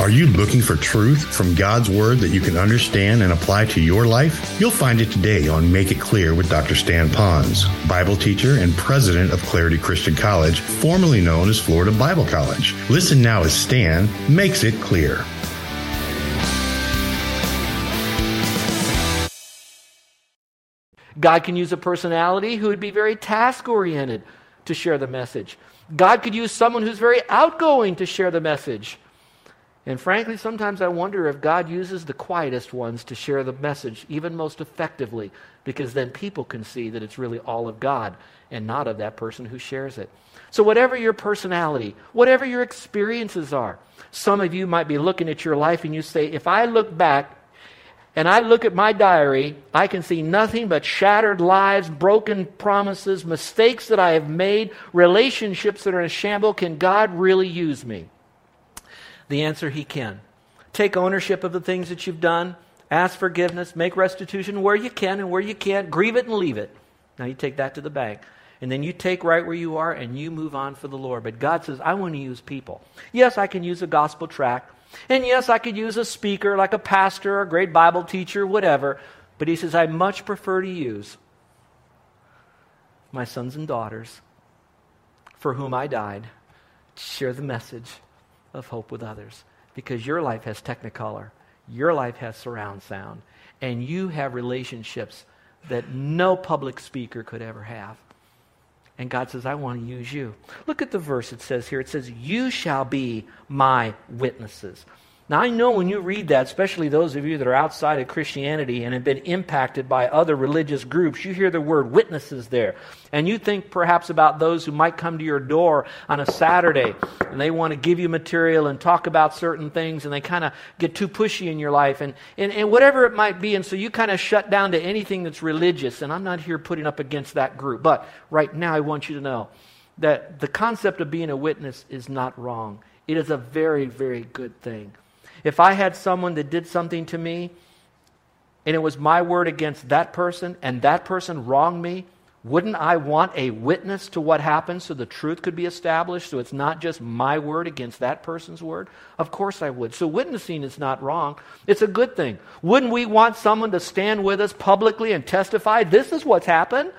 Are you looking for truth from God's Word that you can understand and apply to your life? You'll find it today on Make It Clear with Dr. Stan Ponz, Bible teacher and president of Clarity Christian College, formerly known as Florida Bible College. Listen now as Stan makes it clear. God can use a personality who would be very task oriented to share the message. God could use someone who's very outgoing to share the message. And frankly, sometimes I wonder if God uses the quietest ones to share the message even most effectively, because then people can see that it's really all of God and not of that person who shares it. So, whatever your personality, whatever your experiences are, some of you might be looking at your life and you say, if I look back and I look at my diary, I can see nothing but shattered lives, broken promises, mistakes that I have made, relationships that are in shambles. Can God really use me? The answer He can. Take ownership of the things that you've done, ask forgiveness, make restitution where you can and where you can't, grieve it and leave it. Now you take that to the bank. And then you take right where you are and you move on for the Lord. But God says, I want to use people. Yes, I can use a gospel tract. And yes, I could use a speaker like a pastor, or a great Bible teacher, whatever. But He says, I much prefer to use my sons and daughters for whom I died to share the message of hope with others because your life has technicolor, your life has surround sound, and you have relationships that no public speaker could ever have. And God says, I want to use you. Look at the verse it says here. It says, You shall be my witnesses. Now, I know when you read that, especially those of you that are outside of Christianity and have been impacted by other religious groups, you hear the word witnesses there. And you think perhaps about those who might come to your door on a Saturday and they want to give you material and talk about certain things and they kind of get too pushy in your life and, and, and whatever it might be. And so you kind of shut down to anything that's religious. And I'm not here putting up against that group. But right now, I want you to know that the concept of being a witness is not wrong, it is a very, very good thing. If I had someone that did something to me and it was my word against that person and that person wronged me, wouldn't I want a witness to what happened so the truth could be established so it's not just my word against that person's word? Of course I would. So witnessing is not wrong. It's a good thing. Wouldn't we want someone to stand with us publicly and testify, this is what's happened?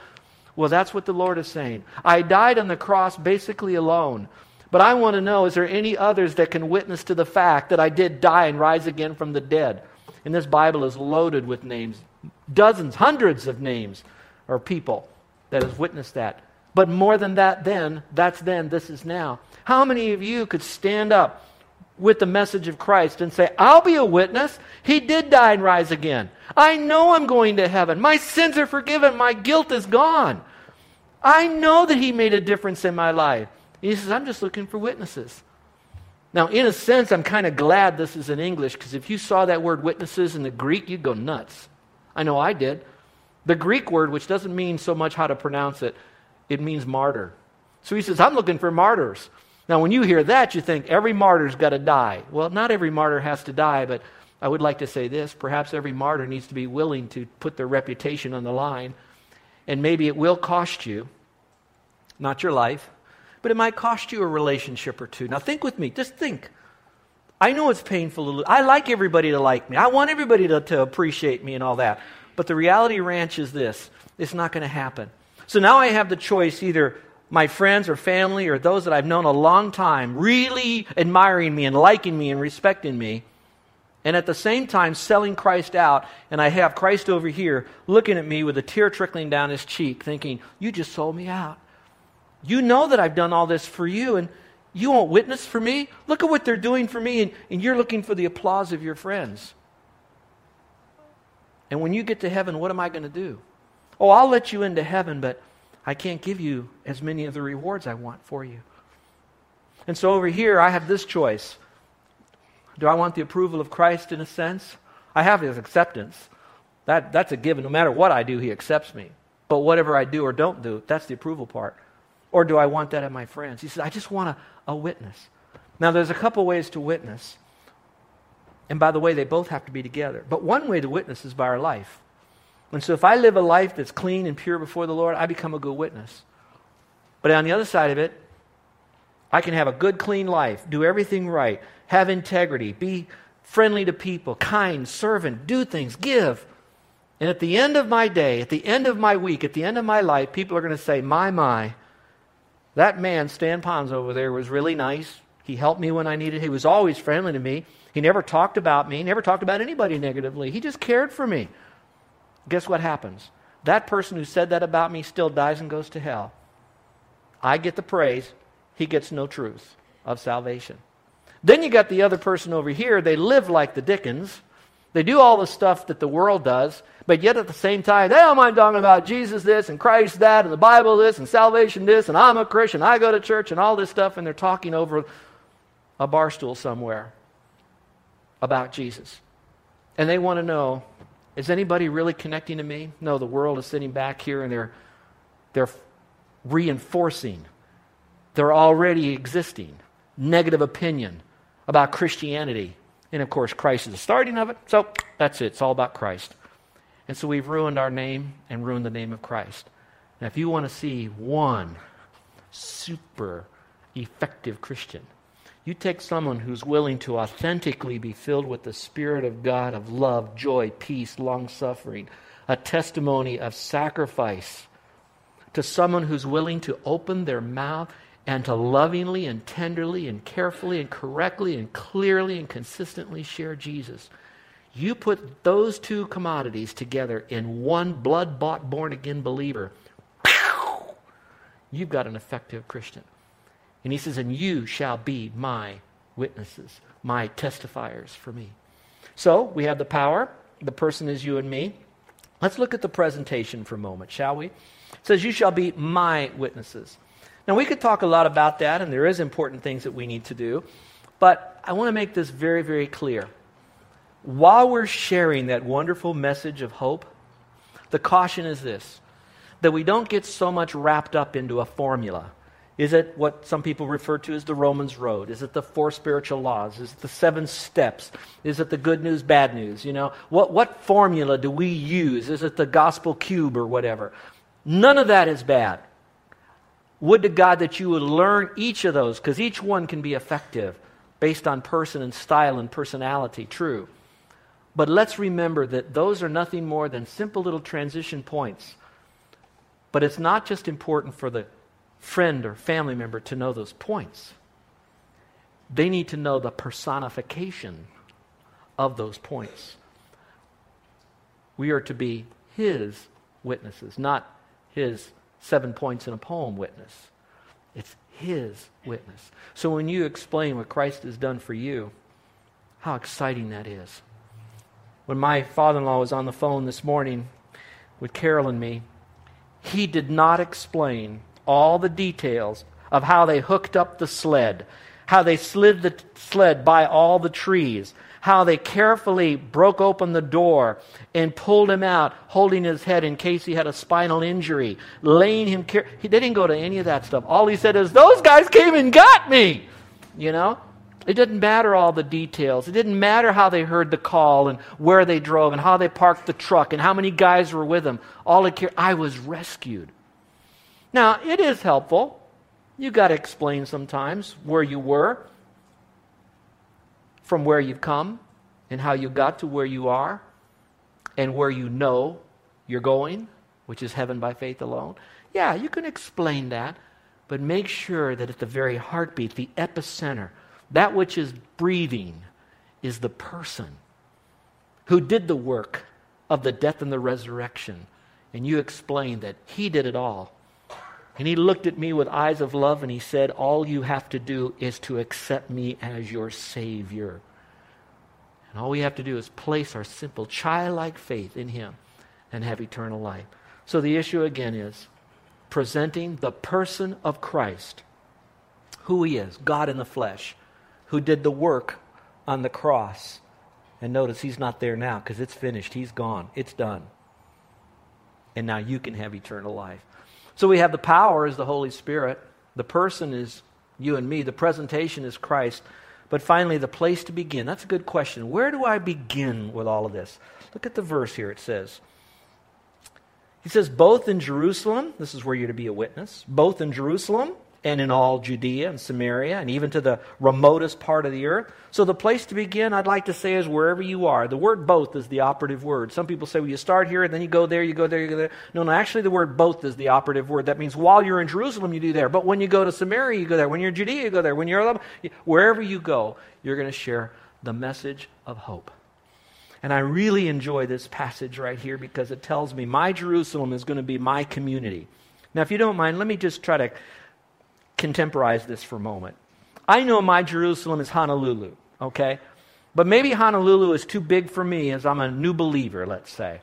Well, that's what the Lord is saying. I died on the cross basically alone. But I want to know is there any others that can witness to the fact that I did die and rise again from the dead? And this Bible is loaded with names, dozens, hundreds of names or people that has witnessed that. But more than that, then, that's then, this is now. How many of you could stand up with the message of Christ and say, I'll be a witness. He did die and rise again. I know I'm going to heaven. My sins are forgiven. My guilt is gone. I know that He made a difference in my life. He says, I'm just looking for witnesses. Now, in a sense, I'm kind of glad this is in English because if you saw that word witnesses in the Greek, you'd go nuts. I know I did. The Greek word, which doesn't mean so much how to pronounce it, it means martyr. So he says, I'm looking for martyrs. Now, when you hear that, you think every martyr's got to die. Well, not every martyr has to die, but I would like to say this. Perhaps every martyr needs to be willing to put their reputation on the line. And maybe it will cost you, not your life, but it might cost you a relationship or two. Now, think with me. Just think. I know it's painful to lose. I like everybody to like me. I want everybody to, to appreciate me and all that. But the reality ranch is this it's not going to happen. So now I have the choice either my friends or family or those that I've known a long time really admiring me and liking me and respecting me, and at the same time selling Christ out, and I have Christ over here looking at me with a tear trickling down his cheek, thinking, You just sold me out. You know that I've done all this for you, and you won't witness for me? Look at what they're doing for me, and, and you're looking for the applause of your friends. And when you get to heaven, what am I going to do? Oh, I'll let you into heaven, but I can't give you as many of the rewards I want for you. And so over here, I have this choice. Do I want the approval of Christ in a sense? I have his acceptance. That, that's a given. No matter what I do, he accepts me. But whatever I do or don't do, that's the approval part. Or do I want that of my friends? He says, I just want a, a witness. Now, there's a couple ways to witness. And by the way, they both have to be together. But one way to witness is by our life. And so if I live a life that's clean and pure before the Lord, I become a good witness. But on the other side of it, I can have a good, clean life, do everything right, have integrity, be friendly to people, kind, servant, do things, give. And at the end of my day, at the end of my week, at the end of my life, people are going to say, My, my, that man, Stan Ponz over there, was really nice. He helped me when I needed. He was always friendly to me. He never talked about me, never talked about anybody negatively. He just cared for me. Guess what happens? That person who said that about me still dies and goes to hell. I get the praise, he gets no truth of salvation. Then you got the other person over here, they live like the Dickens. They do all the stuff that the world does, but yet at the same time, they don't mind talking about Jesus this and Christ that and the Bible this and salvation this and I'm a Christian, I go to church and all this stuff, and they're talking over a bar stool somewhere about Jesus. And they want to know is anybody really connecting to me? No, the world is sitting back here and they're, they're reinforcing their already existing negative opinion about Christianity. And of course, Christ is the starting of it. So that's it. It's all about Christ. And so we've ruined our name and ruined the name of Christ. Now, if you want to see one super effective Christian, you take someone who's willing to authentically be filled with the Spirit of God of love, joy, peace, long suffering, a testimony of sacrifice, to someone who's willing to open their mouth and to lovingly and tenderly and carefully and correctly and clearly and consistently share Jesus. You put those two commodities together in one blood bought, born again believer, you've got an effective Christian. And he says, And you shall be my witnesses, my testifiers for me. So we have the power. The person is you and me. Let's look at the presentation for a moment, shall we? It says, You shall be my witnesses. Now, we could talk a lot about that, and there is important things that we need to do. But I want to make this very, very clear. While we're sharing that wonderful message of hope, the caution is this that we don't get so much wrapped up into a formula is it what some people refer to as the Romans Road? Is it the four spiritual laws? Is it the seven steps? Is it the good news, bad news? You know, what, what formula do we use? Is it the gospel cube or whatever? None of that is bad. Would to God that you would learn each of those, because each one can be effective based on person and style and personality, true. But let's remember that those are nothing more than simple little transition points. But it's not just important for the friend or family member to know those points. They need to know the personification of those points. We are to be his witnesses, not his seven points in a poem witness. It's his witness. So when you explain what Christ has done for you, how exciting that is. When my father in law was on the phone this morning with Carol and me, he did not explain all the details of how they hooked up the sled, how they slid the sled by all the trees, how they carefully broke open the door and pulled him out, holding his head in case he had a spinal injury, laying him care- didn't go to any of that stuff. All he said is, "Those guys came and got me." You know? It didn't matter all the details. It didn't matter how they heard the call and where they drove and how they parked the truck and how many guys were with them. All it cared, I was rescued. Now, it is helpful. You got to explain sometimes where you were, from where you've come, and how you got to where you are, and where you know you're going, which is heaven by faith alone. Yeah, you can explain that, but make sure that at the very heartbeat, the epicenter, that which is breathing, is the person who did the work of the death and the resurrection. And you explained that he did it all and he looked at me with eyes of love and he said, All you have to do is to accept me as your Savior. And all we have to do is place our simple childlike faith in him and have eternal life. So the issue again is presenting the person of Christ, who he is, God in the flesh, who did the work on the cross. And notice he's not there now because it's finished. He's gone. It's done. And now you can have eternal life. So we have the power is the Holy Spirit. The person is you and me. The presentation is Christ. But finally, the place to begin. That's a good question. Where do I begin with all of this? Look at the verse here. It says, He says, both in Jerusalem, this is where you're to be a witness, both in Jerusalem and in all Judea and Samaria and even to the remotest part of the earth. So, the place to begin, I'd like to say, is wherever you are. The word both is the operative word. Some people say, well, you start here and then you go there, you go there, you go there. No, no, actually, the word both is the operative word. That means while you're in Jerusalem, you do there. But when you go to Samaria, you go there. When you're in Judea, you go there. When you're wherever you go, you're going to share the message of hope. And I really enjoy this passage right here because it tells me my Jerusalem is going to be my community. Now, if you don't mind, let me just try to contemporize this for a moment. I know my Jerusalem is Honolulu, okay? But maybe Honolulu is too big for me as I'm a new believer, let's say.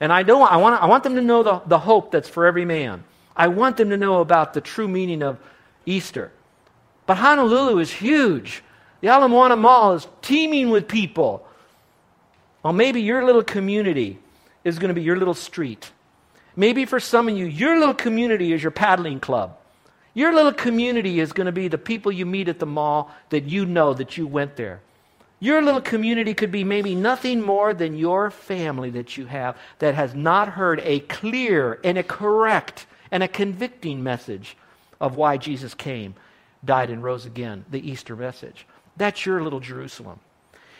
And I, don't, I, want, I want them to know the, the hope that's for every man. I want them to know about the true meaning of Easter. But Honolulu is huge. The Ala Moana Mall is teeming with people. Well, maybe your little community is going to be your little street. Maybe for some of you, your little community is your paddling club. Your little community is going to be the people you meet at the mall that you know that you went there. Your little community could be maybe nothing more than your family that you have that has not heard a clear and a correct and a convicting message of why Jesus came, died, and rose again, the Easter message. That's your little Jerusalem.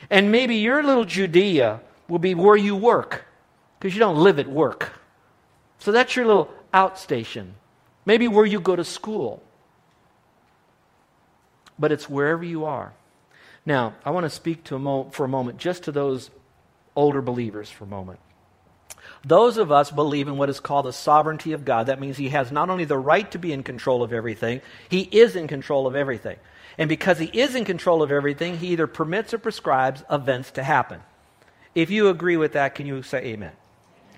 And maybe your little Judea will be where you work because you don't live at work. So that's your little outstation. Maybe where you go to school. But it's wherever you are. Now, I want to speak to a mo- for a moment just to those older believers for a moment. Those of us believe in what is called the sovereignty of God. That means He has not only the right to be in control of everything, He is in control of everything. And because He is in control of everything, He either permits or prescribes events to happen. If you agree with that, can you say amen?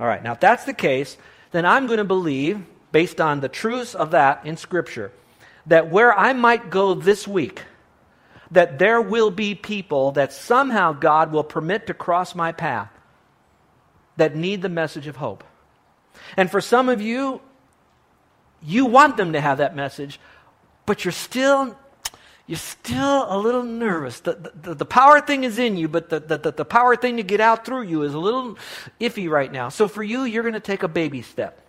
All right, now if that's the case, then I'm going to believe based on the truths of that in Scripture, that where I might go this week, that there will be people that somehow God will permit to cross my path that need the message of hope. And for some of you, you want them to have that message, but you're still you're still a little nervous. The, the, the power thing is in you, but the, the, the power thing to get out through you is a little iffy right now. So for you, you're going to take a baby step.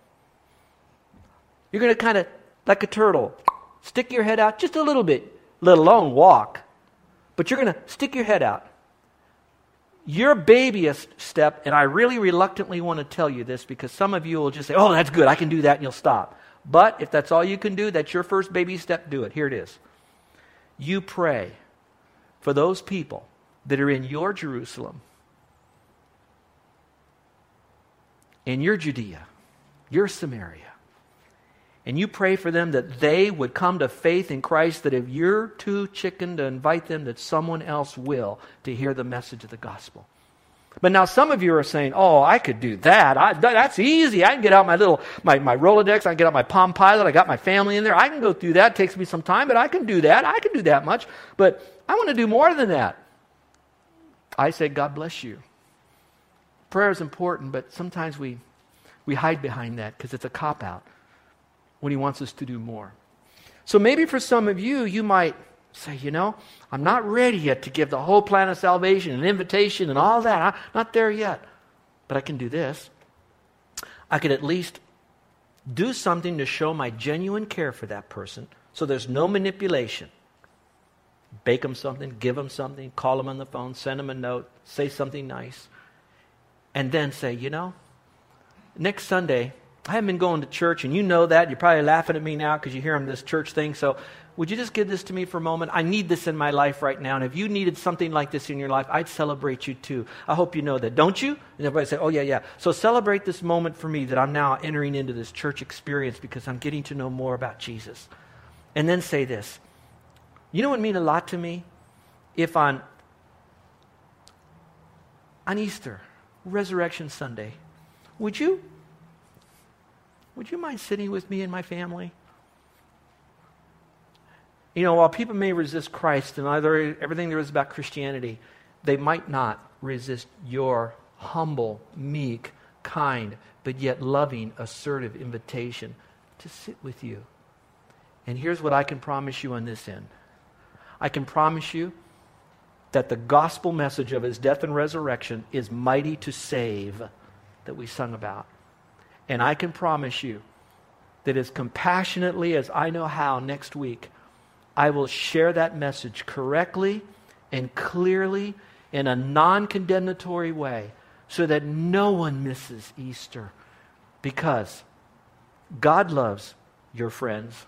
You're going to kind of, like a turtle, stick your head out just a little bit, let alone walk. But you're going to stick your head out. Your babyest step, and I really reluctantly want to tell you this because some of you will just say, oh, that's good, I can do that, and you'll stop. But if that's all you can do, that's your first baby step, do it. Here it is. You pray for those people that are in your Jerusalem, in your Judea, your Samaria, and you pray for them that they would come to faith in Christ, that if you're too chicken to invite them, that someone else will to hear the message of the gospel. But now some of you are saying, oh, I could do that. I, that's easy. I can get out my little, my, my Rolodex. I can get out my Palm Pilot. I got my family in there. I can go through that. It takes me some time, but I can do that. I can do that much. But I want to do more than that. I say, God bless you. Prayer is important, but sometimes we, we hide behind that because it's a cop out when He wants us to do more. So maybe for some of you, you might say, you know, I'm not ready yet to give the whole plan of salvation and invitation and all that. I'm not there yet. But I can do this. I could at least do something to show my genuine care for that person so there's no manipulation. Bake them something, give them something, call them on the phone, send them a note, say something nice. And then say, you know, next Sunday, I haven't been going to church, and you know that. You're probably laughing at me now because you hear this church thing. So, would you just give this to me for a moment? I need this in my life right now. And if you needed something like this in your life, I'd celebrate you too. I hope you know that, don't you? And everybody say, Oh, yeah, yeah. So, celebrate this moment for me that I'm now entering into this church experience because I'm getting to know more about Jesus. And then say this You know what mean a lot to me? If on, on Easter, Resurrection Sunday, would you would you mind sitting with me and my family? You know, while people may resist Christ and either everything there is about Christianity, they might not resist your humble, meek, kind, but yet loving, assertive invitation to sit with you. And here's what I can promise you on this end I can promise you that the gospel message of his death and resurrection is mighty to save that we sung about. And I can promise you that as compassionately as I know how next week, I will share that message correctly and clearly in a non condemnatory way so that no one misses Easter. Because God loves your friends.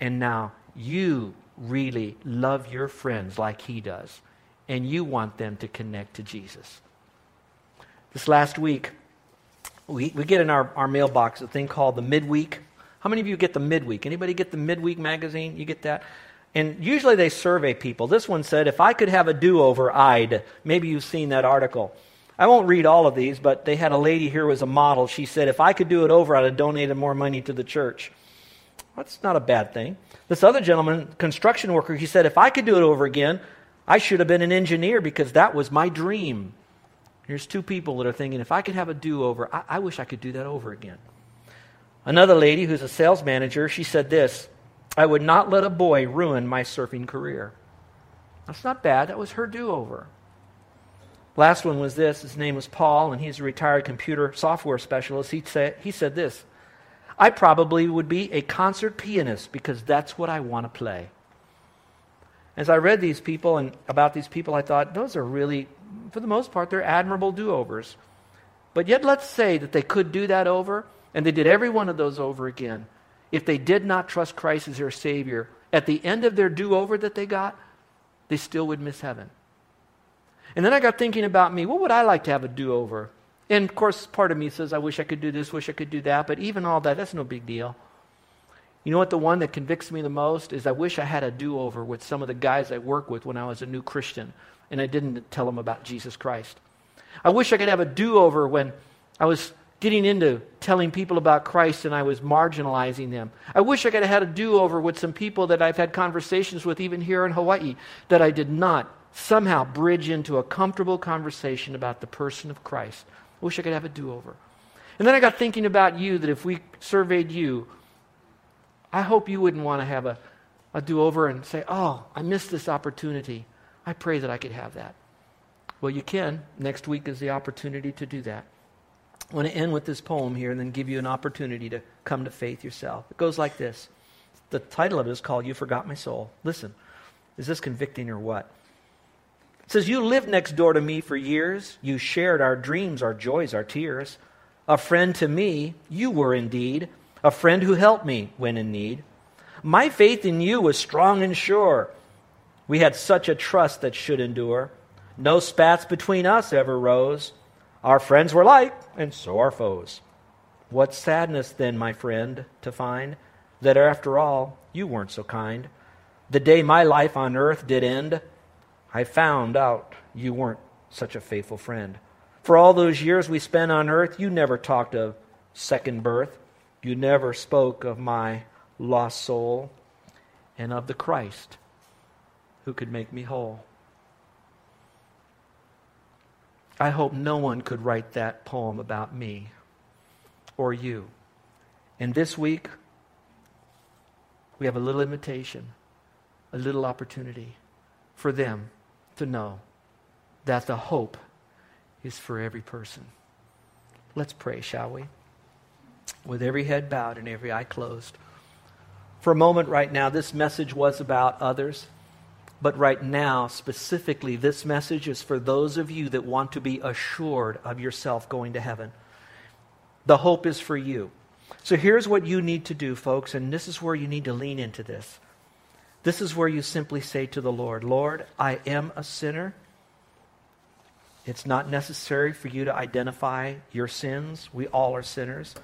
And now you really love your friends like He does. And you want them to connect to Jesus. This last week, we, we get in our, our mailbox a thing called the midweek. How many of you get the midweek? Anybody get the midweek magazine? You get that? And usually they survey people. This one said, if I could have a do over, I'd. Maybe you've seen that article. I won't read all of these, but they had a lady here who was a model. She said, if I could do it over, I'd have donated more money to the church. That's not a bad thing. This other gentleman, construction worker, he said, if I could do it over again, I should have been an engineer because that was my dream. Here's two people that are thinking, if I could have a do over, I-, I wish I could do that over again. Another lady who's a sales manager, she said this I would not let a boy ruin my surfing career. That's not bad. That was her do over. Last one was this. His name was Paul, and he's a retired computer software specialist. He said, he said this I probably would be a concert pianist because that's what I want to play. As I read these people and about these people, I thought, those are really for the most part, they're admirable do overs. But yet, let's say that they could do that over, and they did every one of those over again. If they did not trust Christ as their Savior, at the end of their do over that they got, they still would miss heaven. And then I got thinking about me what would I like to have a do over? And of course, part of me says, I wish I could do this, wish I could do that, but even all that, that's no big deal. You know what? The one that convicts me the most is I wish I had a do over with some of the guys I work with when I was a new Christian and I didn't tell them about Jesus Christ. I wish I could have a do over when I was getting into telling people about Christ and I was marginalizing them. I wish I could have had a do over with some people that I've had conversations with, even here in Hawaii, that I did not somehow bridge into a comfortable conversation about the person of Christ. I wish I could have a do over. And then I got thinking about you that if we surveyed you, I hope you wouldn't want to have a, a do over and say, oh, I missed this opportunity. I pray that I could have that. Well, you can. Next week is the opportunity to do that. I want to end with this poem here and then give you an opportunity to come to faith yourself. It goes like this. The title of it is called You Forgot My Soul. Listen, is this convicting or what? It says, You lived next door to me for years. You shared our dreams, our joys, our tears. A friend to me, you were indeed. A friend who helped me when in need. My faith in you was strong and sure. We had such a trust that should endure. No spats between us ever rose. Our friends were like, and so our foes. What sadness then, my friend, to find that after all, you weren't so kind. The day my life on earth did end, I found out you weren't such a faithful friend. For all those years we spent on earth, you never talked of second birth. You never spoke of my lost soul and of the Christ who could make me whole. I hope no one could write that poem about me or you. And this week, we have a little invitation, a little opportunity for them to know that the hope is for every person. Let's pray, shall we? With every head bowed and every eye closed. For a moment right now, this message was about others. But right now, specifically, this message is for those of you that want to be assured of yourself going to heaven. The hope is for you. So here's what you need to do, folks, and this is where you need to lean into this. This is where you simply say to the Lord, Lord, I am a sinner. It's not necessary for you to identify your sins. We all are sinners.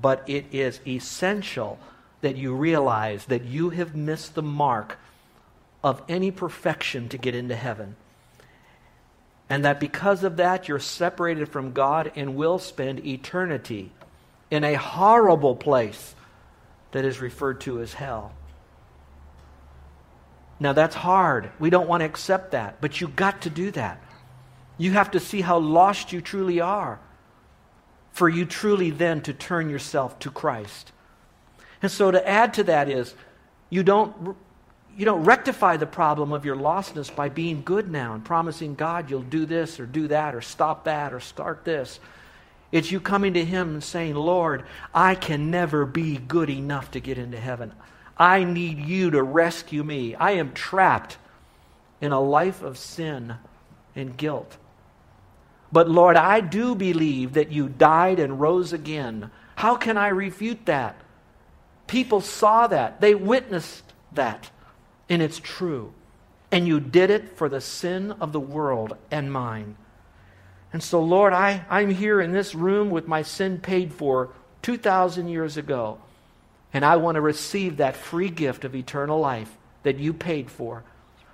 But it is essential that you realize that you have missed the mark of any perfection to get into heaven. And that because of that, you're separated from God and will spend eternity in a horrible place that is referred to as hell. Now, that's hard. We don't want to accept that, but you got to do that. You have to see how lost you truly are for you truly then to turn yourself to Christ. And so to add to that is you don't you don't rectify the problem of your lostness by being good now and promising God you'll do this or do that or stop that or start this. It's you coming to Him and saying, Lord, I can never be good enough to get into heaven. I need you to rescue me. I am trapped in a life of sin and guilt. But Lord, I do believe that you died and rose again. How can I refute that? People saw that, they witnessed that, and it's true. And you did it for the sin of the world and mine. And so, Lord, I, I'm here in this room with my sin paid for 2,000 years ago. And I want to receive that free gift of eternal life that you paid for.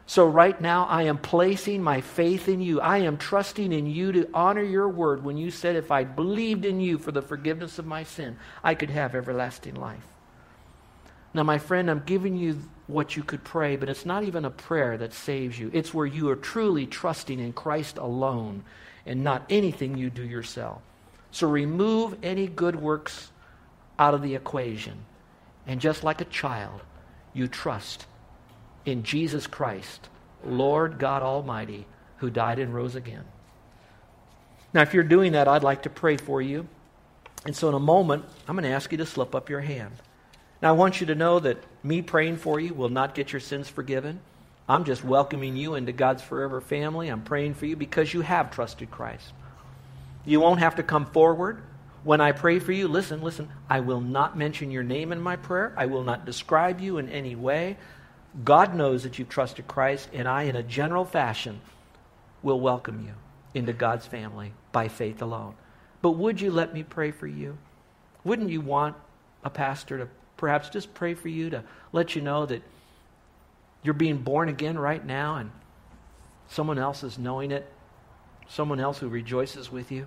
So, right now, I am placing my faith in you. I am trusting in you to honor your word when you said, if I believed in you for the forgiveness of my sin, I could have everlasting life. Now, my friend, I'm giving you what you could pray, but it's not even a prayer that saves you. It's where you are truly trusting in Christ alone and not anything you do yourself. So remove any good works out of the equation. And just like a child, you trust in Jesus Christ, Lord God Almighty, who died and rose again. Now, if you're doing that, I'd like to pray for you. And so, in a moment, I'm going to ask you to slip up your hand. Now, I want you to know that me praying for you will not get your sins forgiven. I'm just welcoming you into God's forever family. I'm praying for you because you have trusted Christ. You won't have to come forward. When I pray for you, listen, listen, I will not mention your name in my prayer. I will not describe you in any way. God knows that you've trusted Christ, and I, in a general fashion, will welcome you into God's family by faith alone. But would you let me pray for you? Wouldn't you want a pastor to perhaps just pray for you to let you know that you're being born again right now and someone else is knowing it, someone else who rejoices with you.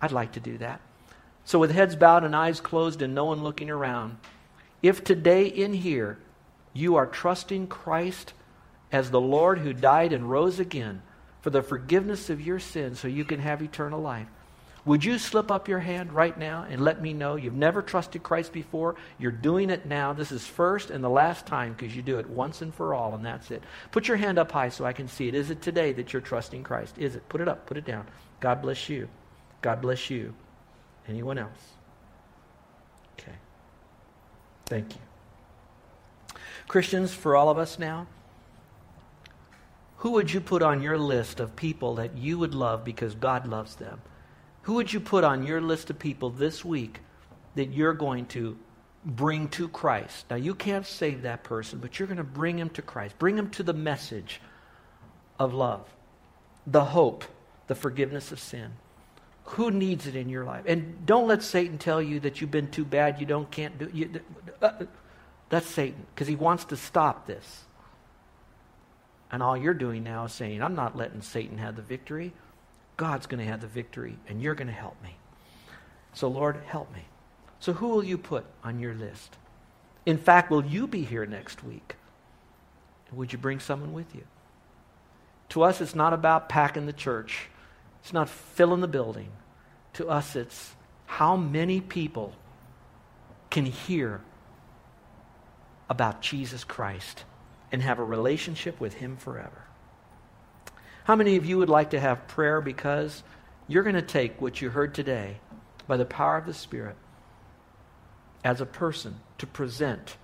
I'd like to do that. So, with heads bowed and eyes closed and no one looking around, if today in here you are trusting Christ as the Lord who died and rose again for the forgiveness of your sins so you can have eternal life, would you slip up your hand right now and let me know you've never trusted Christ before? You're doing it now. This is first and the last time because you do it once and for all, and that's it. Put your hand up high so I can see it. Is it today that you're trusting Christ? Is it? Put it up. Put it down. God bless you. God bless you. Anyone else? Okay. Thank you. Christians, for all of us now, who would you put on your list of people that you would love because God loves them? Who would you put on your list of people this week that you're going to bring to Christ? Now, you can't save that person, but you're going to bring him to Christ. Bring him to the message of love, the hope, the forgiveness of sin. Who needs it in your life? And don't let Satan tell you that you've been too bad, you don't can't do uh, That's Satan because he wants to stop this. And all you're doing now is saying, I'm not letting Satan have the victory. God's going to have the victory, and you're going to help me. So, Lord, help me. So, who will you put on your list? In fact, will you be here next week? Would you bring someone with you? To us, it's not about packing the church, it's not filling the building. To us, it's how many people can hear about Jesus Christ and have a relationship with Him forever. How many of you would like to have prayer because you're going to take what you heard today by the power of the Spirit as a person to present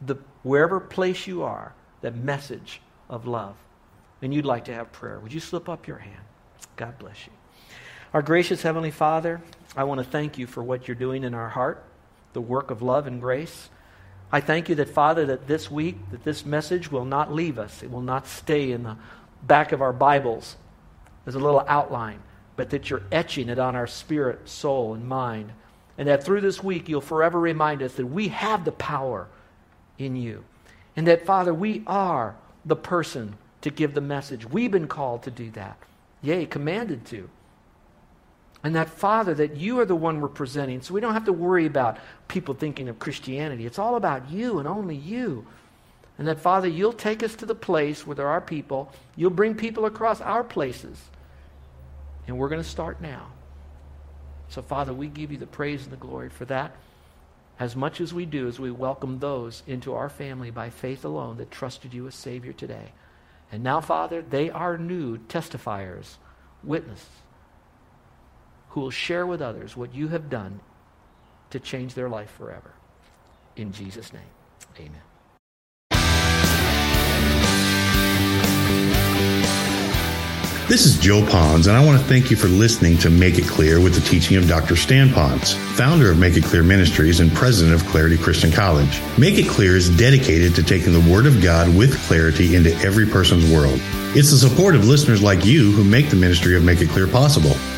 the wherever place you are that message of love? And you'd like to have prayer. Would you slip up your hand? God bless you. Our gracious heavenly father i want to thank you for what you're doing in our heart the work of love and grace I thank you that, Father, that this week, that this message will not leave us. It will not stay in the back of our Bibles as a little outline, but that you're etching it on our spirit, soul, and mind. And that through this week, you'll forever remind us that we have the power in you. And that, Father, we are the person to give the message. We've been called to do that. Yea, commanded to. And that Father, that you are the one we're presenting. So we don't have to worry about people thinking of Christianity. It's all about you and only you. And that, Father, you'll take us to the place where there are people. You'll bring people across our places. And we're going to start now. So, Father, we give you the praise and the glory for that as much as we do as we welcome those into our family by faith alone that trusted you as Savior today. And now, Father, they are new testifiers, witnesses who will share with others what you have done to change their life forever. In Jesus' name, amen. This is Joe Ponz, and I want to thank you for listening to Make It Clear with the teaching of Dr. Stan Ponz, founder of Make It Clear Ministries and president of Clarity Christian College. Make It Clear is dedicated to taking the Word of God with clarity into every person's world. It's the support of listeners like you who make the ministry of Make It Clear possible.